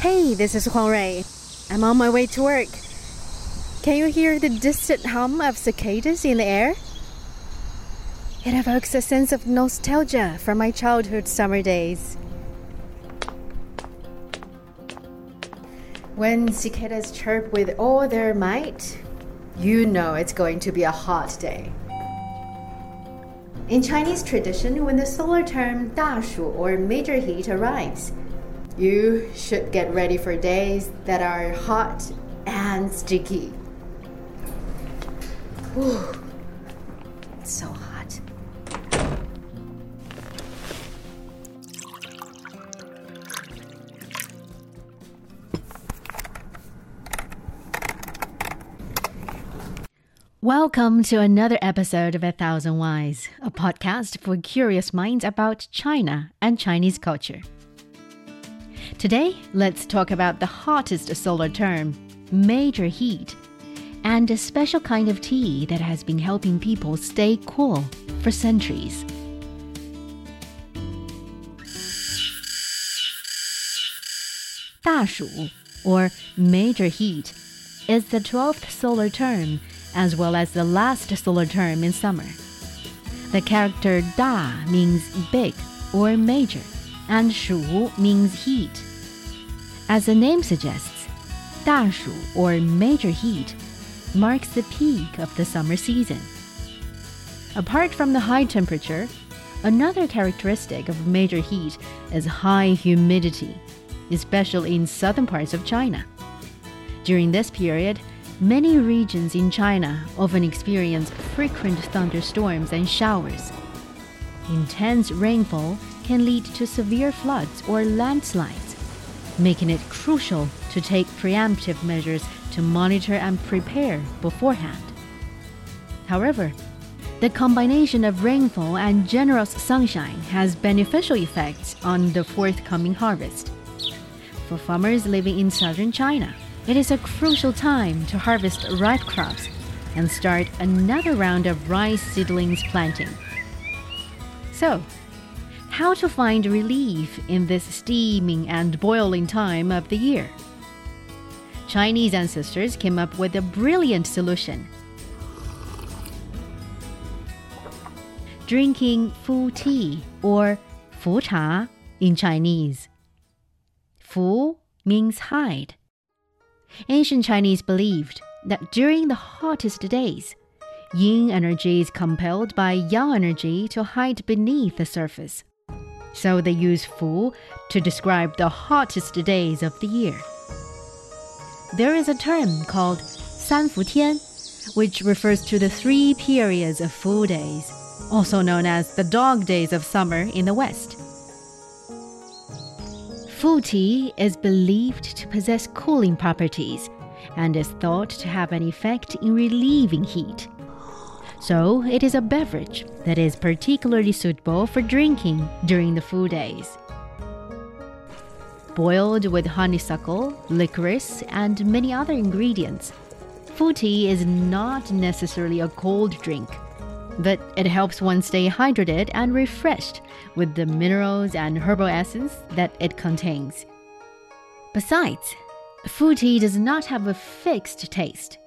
Hey, this is Huang Rui. I'm on my way to work. Can you hear the distant hum of cicadas in the air? It evokes a sense of nostalgia from my childhood summer days. When cicadas chirp with all their might, you know it's going to be a hot day. In Chinese tradition, when the solar term 大暑 or major heat arrives, you should get ready for days that are hot and sticky. It's so hot. Welcome to another episode of A Thousand Whys, a podcast for curious minds about China and Chinese culture. Today, let's talk about the hottest solar term, major heat, and a special kind of tea that has been helping people stay cool for centuries. Dashu, or major heat, is the 12th solar term as well as the last solar term in summer. The character Da means big or major, and Shu means heat. As the name suggests, Da Shu or major heat marks the peak of the summer season. Apart from the high temperature, another characteristic of major heat is high humidity, especially in southern parts of China. During this period, many regions in China often experience frequent thunderstorms and showers. Intense rainfall can lead to severe floods or landslides, making it crucial to take preemptive measures to monitor and prepare beforehand. However, the combination of rainfall and generous sunshine has beneficial effects on the forthcoming harvest. For farmers living in southern China, it is a crucial time to harvest ripe crops and start another round of rice seedlings planting. So, how to find relief in this steaming and boiling time of the year? Chinese ancestors came up with a brilliant solution. Drinking fu tea or fu cha in Chinese. Fu means hide. Ancient Chinese believed that during the hottest days, yin energy is compelled by yang energy to hide beneath the surface. So they use fu to describe the hottest days of the year. There is a term called San Fu Tian, which refers to the three periods of Fu days, also known as the dog days of summer in the West. Fu tea is believed to possess cooling properties and is thought to have an effect in relieving heat. So, it is a beverage that is particularly suitable for drinking during the Fu days. Boiled with honeysuckle, licorice, and many other ingredients, Fu tea is not necessarily a cold drink, but it helps one stay hydrated and refreshed with the minerals and herbal essence that it contains. Besides, Fu tea does not have a fixed taste,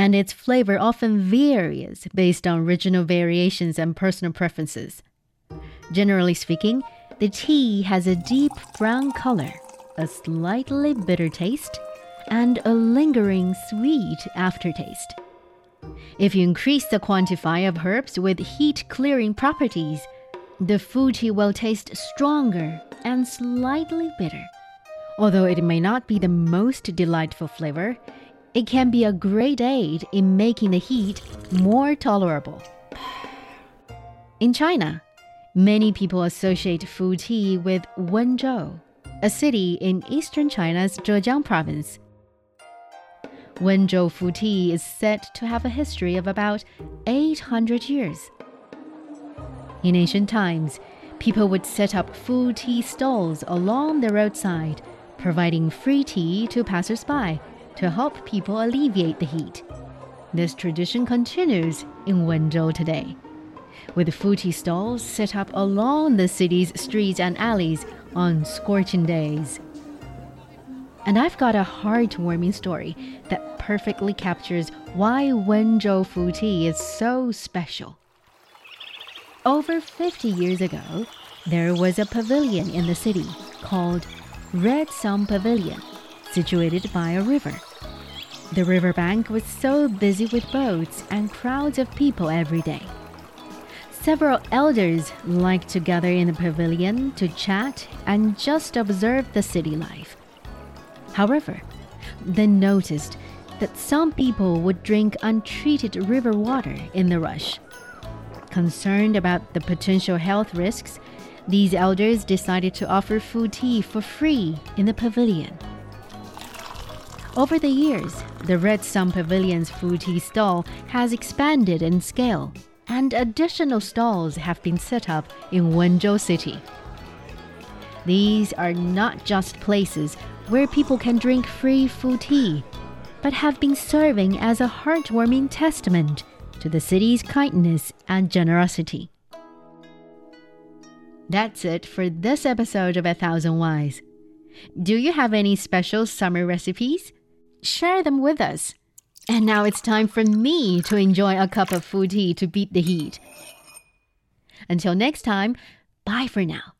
and its flavor often varies based on regional variations and personal preferences. Generally speaking, the tea has a deep brown color, a slightly bitter taste, and a lingering sweet aftertaste. If you increase the quantity of herbs with heat clearing properties, the fu tea will taste stronger and slightly bitter. Although it may not be the most delightful flavor, it can be a great aid in making the heat more tolerable. In China, many people associate fu tea with Wenzhou, a city in eastern China's Zhejiang province. Wenzhou fu tea is said to have a history of about 800 years. In ancient times, people would set up fu tea stalls along the roadside, providing free tea to passersby to help people alleviate the heat. This tradition continues in Wenzhou today, with tea stalls set up along the city's streets and alleys on scorching days. And I've got a heartwarming story that perfectly captures why Wenzhou Fu Tea is so special. Over 50 years ago, there was a pavilion in the city called Red Sun Pavilion, situated by a river. The riverbank was so busy with boats and crowds of people every day. Several elders liked to gather in the pavilion to chat and just observe the city life. However, they noticed that some people would drink untreated river water in the rush. Concerned about the potential health risks, these elders decided to offer fu tea for free in the pavilion. Over the years, the Red Sun Pavilion's tea stall has expanded in scale, and additional stalls have been set up in Wenzhou City. These are not just places where people can drink free Fu tea, but have been serving as a heartwarming testament to the city's kindness and generosity. That's it for this episode of A Thousand Whys. Do you have any special summer recipes? Share them with us. And now it's time for me to enjoy a cup of Fu tea to beat the heat. Until next time, bye for now.